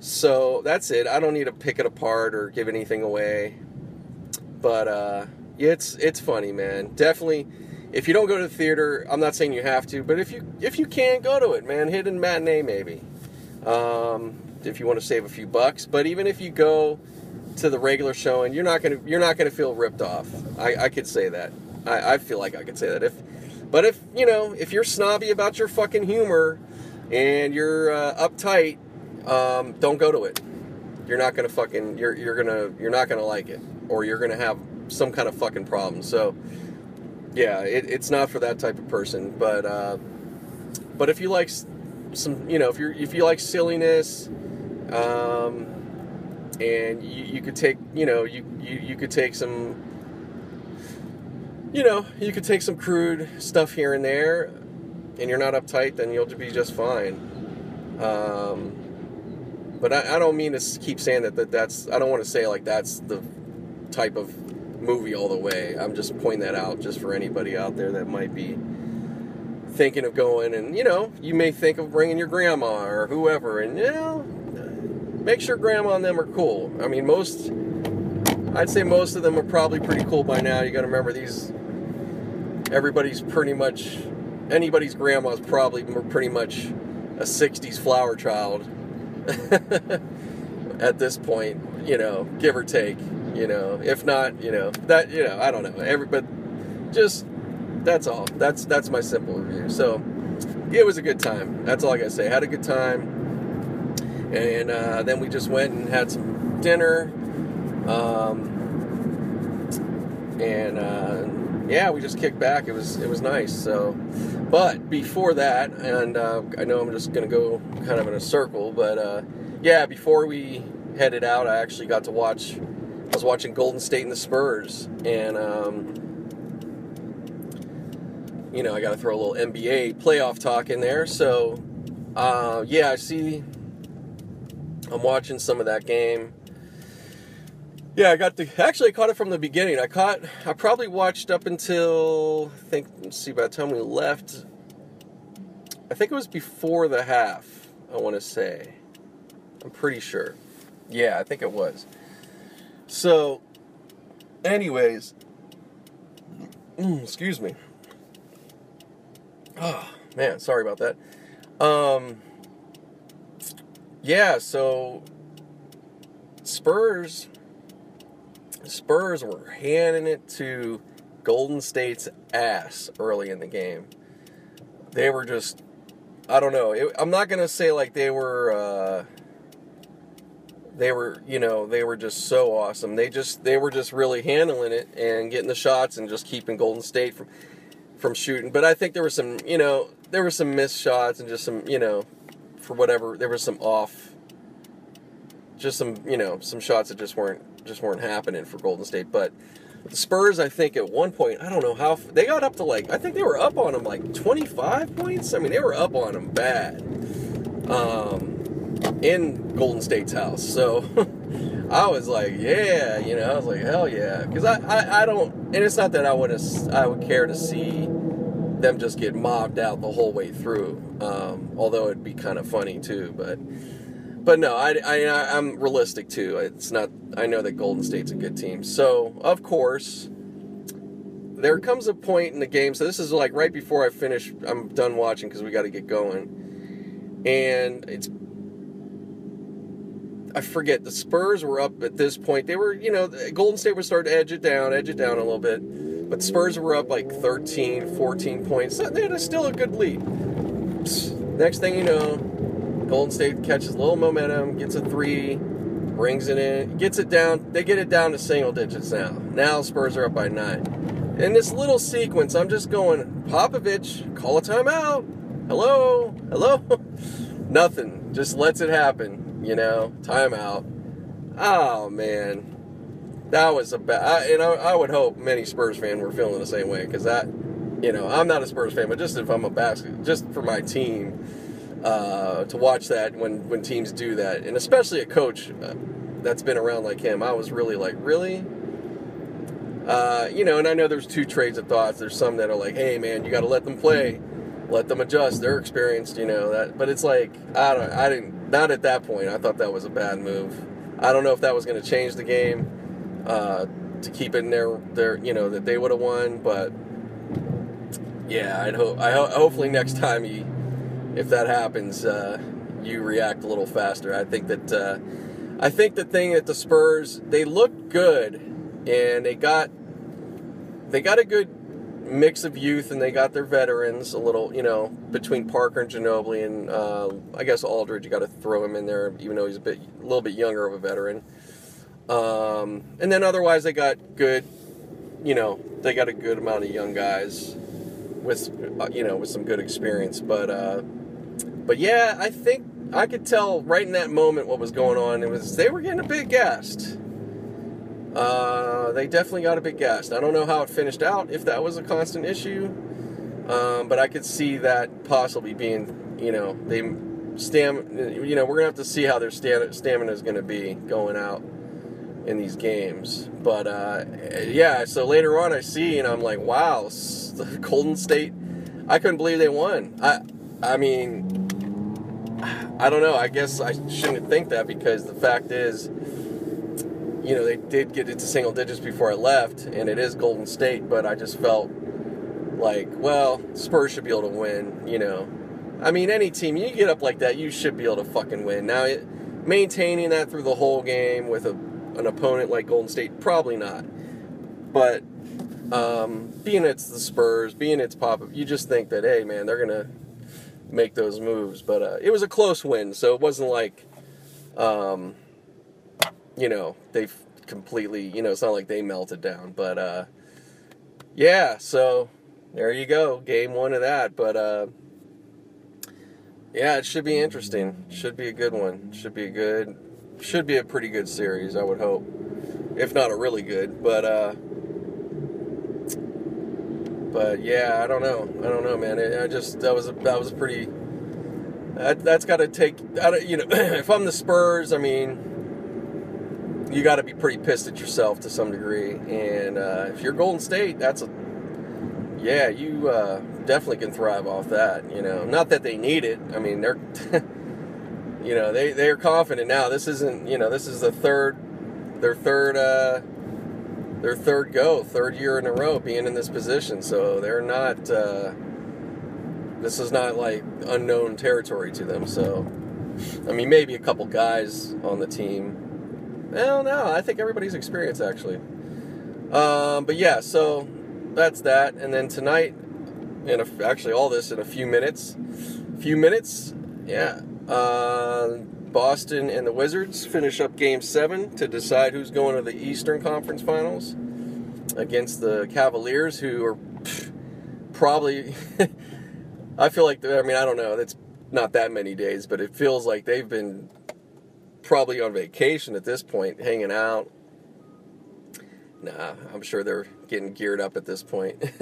So that's it. I don't need to pick it apart or give anything away. But uh, it's it's funny, man. Definitely if you don't go to the theater, I'm not saying you have to, but if you if you can go to it, man, hidden matinee maybe. Um, if you want to save a few bucks, but even if you go to the regular showing, you're not gonna you're not gonna feel ripped off. I, I could say that. I, I feel like I could say that. If but if you know if you're snobby about your fucking humor and you're uh, uptight, um, don't go to it. You're not gonna fucking you're you're gonna you're not gonna like it, or you're gonna have some kind of fucking problem. So yeah, it, it's not for that type of person. But uh, but if you like some, you know, if you're if you like silliness, um, and you, you could take, you know, you, you you could take some, you know, you could take some crude stuff here and there, and you're not uptight, then you'll be just fine. Um, but I, I don't mean to keep saying that, that that's I don't want to say like that's the type of movie all the way. I'm just pointing that out just for anybody out there that might be thinking of going and you know you may think of bringing your grandma or whoever and you know make sure grandma and them are cool i mean most i'd say most of them are probably pretty cool by now you got to remember these everybody's pretty much anybody's grandma's probably pretty much a 60s flower child at this point you know give or take you know. If not you know that you know i don't know. Every but just that's all. That's that's my simple review. So it was a good time. That's all i gotta say. Had a good time. And uh, then we just went and had some dinner um, and uh, yeah we just kicked back it was it was nice so but before that and uh, i know i'm just gonna go kind of in a circle but uh, yeah before we headed out i actually got to watch I was watching Golden State and the Spurs, and um, you know I got to throw a little NBA playoff talk in there. So uh, yeah, I see. I'm watching some of that game. Yeah, I got the actually I caught it from the beginning. I caught I probably watched up until I think let's see by the time we left. I think it was before the half. I want to say. I'm pretty sure. Yeah, I think it was. So, anyways, mm, excuse me. Oh, man, sorry about that. Um, yeah, so Spurs, Spurs were handing it to Golden State's ass early in the game. They were just, I don't know. It, I'm not gonna say like they were. Uh, they were you know they were just so awesome they just they were just really handling it and getting the shots and just keeping golden state from from shooting but i think there were some you know there were some missed shots and just some you know for whatever there was some off just some you know some shots that just weren't just weren't happening for golden state but the spurs i think at one point i don't know how they got up to like i think they were up on them like 25 points i mean they were up on them bad um in Golden State's house. So I was like, yeah, you know, I was like, hell yeah, because I, I, I don't, and it's not that I would I would care to see them just get mobbed out the whole way through. Um, although it'd be kind of funny too, but but no, I, I I'm realistic too. It's not. I know that Golden State's a good team, so of course. There comes a point in the game, so this is like right before I finish. I'm done watching because we got to get going, and it's I forget the Spurs were up at this point. They were, you know, Golden State was starting to edge it down, edge it down a little bit. But Spurs were up like 13, 14 points. They had a, still a good lead. Next thing you know, Golden State catches a little momentum, gets a three, brings it in, gets it down. They get it down to single digits now. Now Spurs are up by nine. In this little sequence, I'm just going, Popovich, call a timeout. Hello, hello. Nothing. Just lets it happen you know, timeout. Oh man, that was a bad. And I, I would hope many Spurs fans were feeling the same way because that you know, I'm not a Spurs fan, but just if I'm a basket, just for my team, uh, to watch that when when teams do that, and especially a coach uh, that's been around like him, I was really like, really. Uh, you know, and I know there's two trades of thoughts. There's some that are like, "Hey, man, you got to let them play, let them adjust. They're experienced, you know." That, but it's like, I don't, I didn't, not at that point. I thought that was a bad move. I don't know if that was going to change the game uh, to keep in their, their, you know, that they would have won. But yeah, I'd hope, I ho- hopefully next time you, if that happens, uh, you react a little faster. I think that, uh, I think the thing that the Spurs, they looked good, and they got, they got a good mix of youth, and they got their veterans a little, you know, between Parker and Ginobili, and uh, I guess Aldridge. You got to throw him in there, even though he's a bit, a little bit younger of a veteran. Um, and then otherwise, they got good, you know, they got a good amount of young guys with, uh, you know, with some good experience. But, uh, but yeah, I think I could tell right in that moment what was going on. It was they were getting a bit gassed. Uh, they definitely got a bit gassed. I don't know how it finished out, if that was a constant issue, um, but I could see that possibly being, you know, they stam, you know, we're gonna have to see how their stamina is gonna be going out in these games. But uh, yeah, so later on, I see and I'm like, wow, the Golden State. I couldn't believe they won. I, I mean, I don't know. I guess I shouldn't think that because the fact is, you know, they did get into single digits before I left, and it is Golden State, but I just felt like, well, Spurs should be able to win, you know. I mean, any team, you get up like that, you should be able to fucking win. Now, it, maintaining that through the whole game with a, an opponent like Golden State, probably not. But um, being it's the Spurs, being it's pop you just think that, hey, man, they're going to make those moves. But uh, it was a close win, so it wasn't like, um, you know, they completely, you know, it's not like they melted down. But uh, yeah, so there you go, game one of that. But uh, yeah, it should be interesting. Should be a good one. Should be a good, should be a pretty good series, I would hope. If not a really good, but uh, but yeah, I don't know. I don't know, man. I just that was a, that was pretty. That, that's got to take. you know, if I'm the Spurs, I mean, you got to be pretty pissed at yourself to some degree. And uh, if you're Golden State, that's a. Yeah, you uh, definitely can thrive off that. You know, not that they need it. I mean, they're. you know, they they're confident now. This isn't. You know, this is the third. Their third. Uh, their third go, third year in a row being in this position. So they're not, uh, this is not like unknown territory to them. So, I mean, maybe a couple guys on the team. Well, no, I think everybody's experienced actually. Um, but yeah, so that's that. And then tonight, in a, actually all this in a few minutes, few minutes, yeah. Uh, Boston and the Wizards finish up game seven to decide who's going to the Eastern Conference Finals against the Cavaliers, who are probably. I feel like, I mean, I don't know, it's not that many days, but it feels like they've been probably on vacation at this point, hanging out. Nah, I'm sure they're getting geared up at this point.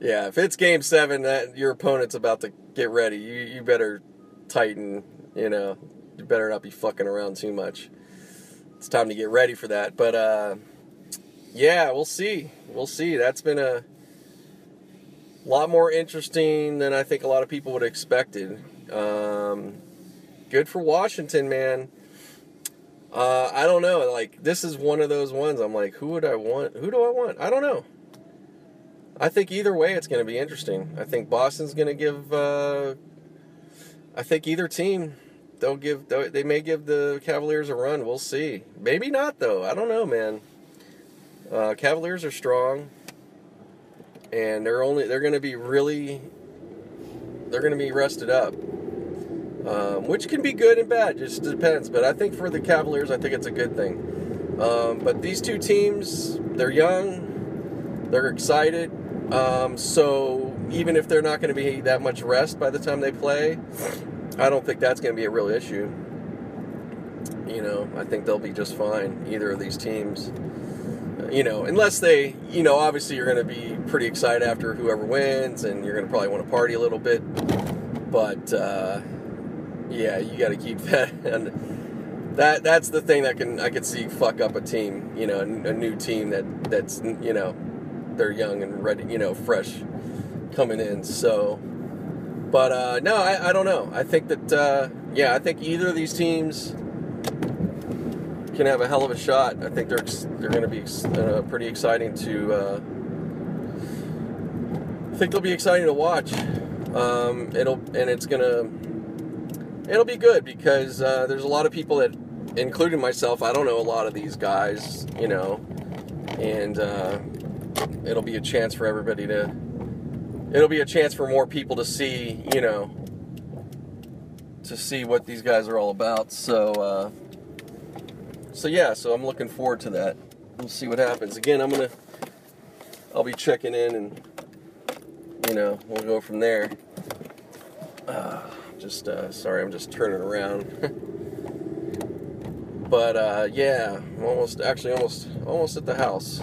yeah, if it's game seven, that your opponent's about to get ready, you, you better tighten, you know, you better not be fucking around too much. It's time to get ready for that. But uh, yeah, we'll see. We'll see. That's been a lot more interesting than I think a lot of people would have expected. Um, good for Washington, man. Uh, I don't know. Like this is one of those ones. I'm like, who would I want? Who do I want? I don't know. I think either way, it's going to be interesting. I think Boston's going to give. Uh, I think either team they'll give they may give the Cavaliers a run. We'll see. Maybe not though. I don't know, man. Uh, Cavaliers are strong, and they're only they're going to be really they're going to be rested up, um, which can be good and bad. Just depends. But I think for the Cavaliers, I think it's a good thing. Um, but these two teams, they're young, they're excited. Um, so even if they're not going to be that much rest by the time they play, I don't think that's going to be a real issue. You know, I think they'll be just fine, either of these teams. you know, unless they, you know, obviously you're going to be pretty excited after whoever wins, and you're going to probably want to party a little bit. But uh, yeah, you got to keep that. And that that's the thing that can I could see fuck up a team. You know, a, a new team that that's you know they're young and ready, you know, fresh coming in. So, but uh, no, I, I don't know. I think that uh, yeah, I think either of these teams can have a hell of a shot. I think they're they're going to be uh, pretty exciting to. Uh, I think they'll be exciting to watch. Um, it'll and it's gonna it'll be good because uh, there's a lot of people that, including myself, I don't know a lot of these guys, you know, and uh, it'll be a chance for everybody to. It'll be a chance for more people to see, you know, to see what these guys are all about. So, uh, so yeah, so I'm looking forward to that. We'll see what happens. Again, I'm gonna, I'll be checking in, and you know, we'll go from there. Uh, just uh, sorry, I'm just turning around. but uh, yeah, I'm almost actually almost almost at the house.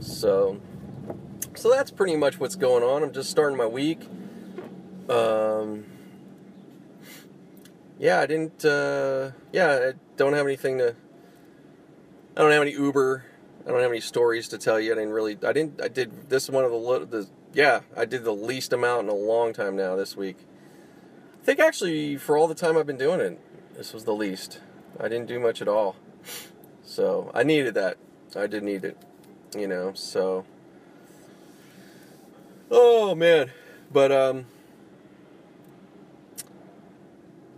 So, so that's pretty much what's going on. I'm just starting my week. Um, yeah, I didn't. Uh, yeah, I don't have anything to. I don't have any Uber. I don't have any stories to tell you. I didn't really. I didn't. I did this one of the the. Yeah, I did the least amount in a long time now this week. I think actually for all the time I've been doing it, this was the least. I didn't do much at all. So I needed that. I did need it. You know. So. Oh man, but um.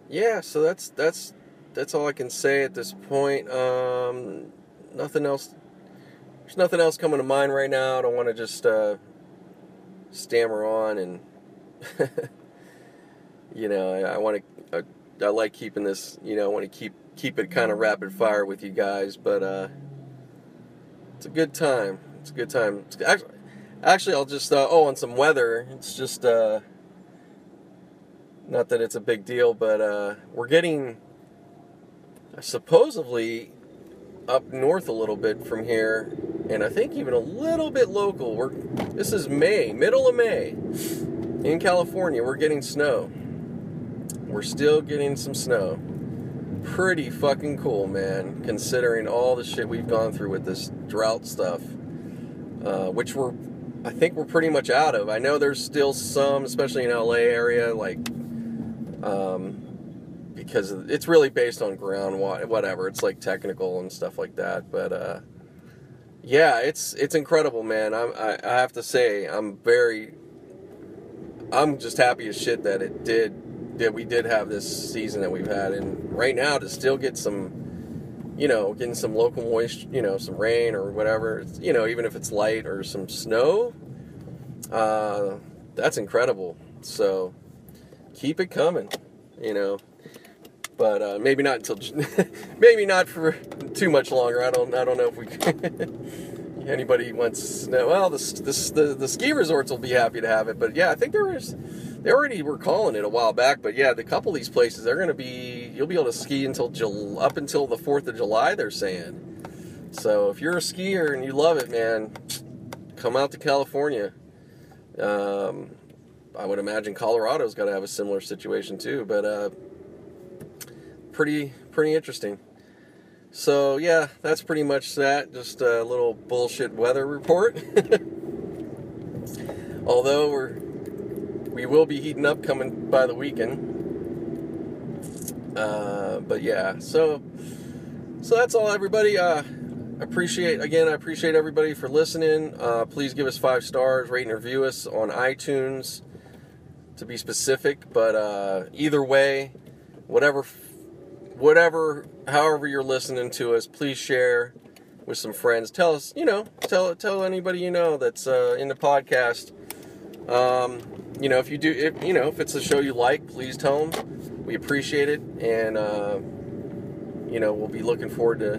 yeah, so that's that's that's all I can say at this point. Um, nothing else. There's nothing else coming to mind right now. I don't want to just uh, stammer on and you know I, I want to. I, I like keeping this. You know, I want to keep keep it kind of rapid fire with you guys, but uh, it's a good time. It's a good time. It's, actually, actually, I'll just uh, oh on some weather. It's just. Uh, not that it's a big deal, but uh, we're getting supposedly up north a little bit from here, and I think even a little bit local. We're this is May, middle of May, in California. We're getting snow. We're still getting some snow. Pretty fucking cool, man. Considering all the shit we've gone through with this drought stuff, uh, which we're I think we're pretty much out of. I know there's still some, especially in LA area, like um, because it's really based on ground whatever. It's like technical and stuff like that but uh, yeah it's it's incredible man. I'm, I, I have to say i'm very i'm just happy as shit that it did that we did have this season that we've had. And right now to still get some you know getting some local moisture you know some rain or whatever you know even if it's light or some snow uh, that's incredible so keep it coming, you know. But uh, maybe not until maybe not for too much longer. I don't I don't know if we anybody wants no. Well, the, the the the ski resorts will be happy to have it, but yeah, I think there is. They already were calling it a while back, but yeah, the couple of these places they're going to be you'll be able to ski until Jul- up until the Fourth of July. They're saying. So if you're a skier and you love it, man, come out to California. Um, I would imagine Colorado's got to have a similar situation too, but uh, pretty pretty interesting. So yeah, that's pretty much that. Just a little bullshit weather report. Although we're we will be heating up coming by the weekend. Uh, but yeah, so so that's all, everybody. Uh, appreciate again. I appreciate everybody for listening. Uh, please give us five stars, rate and review us on iTunes to be specific, but uh, either way, whatever, whatever, however you're listening to us, please share with some friends. Tell us, you know, tell tell anybody you know that's uh, in the podcast. Um, you know, if you do, if you know, if it's a show you like, please tell them. We appreciate it, and uh, you know, we'll be looking forward to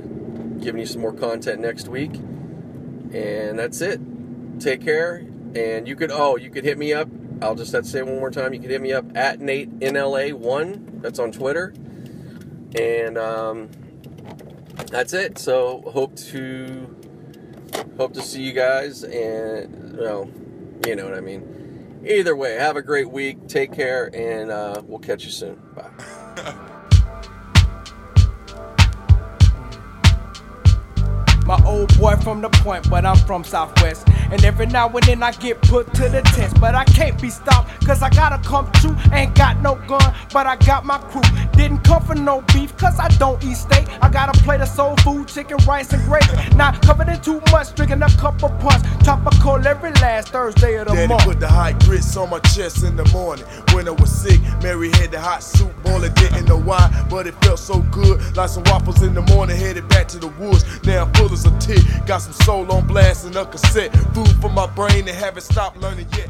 giving you some more content next week. And that's it. Take care. And you could, oh, you could hit me up I'll just have to say it one more time. You can hit me up at Nate NLA1. That's on Twitter. And um, that's it. So hope to hope to see you guys, and well, you know what I mean. Either way, have a great week. Take care, and uh, we'll catch you soon. Bye. My old boy from the point, but I'm from Southwest. And every now and then I get put to the test. But I can't be stopped, cause I gotta come true. Ain't got no gun, but I got my crew. Didn't come for no beef, cause I don't eat steak. I got a plate of soul food, chicken, rice, and gravy. Not covered in too much, drinking a cup of punch. Tropical every last Thursday of the Daddy month. put the hot grits on my chest in the morning. When I was sick, Mary had the hot soup boiling, didn't know why, but it felt so good. Like some waffles in the morning, headed back to the woods. Now I'm full as a tick. Got some soul on blast and a cassette. Food for my brain and haven't stopped learning yet.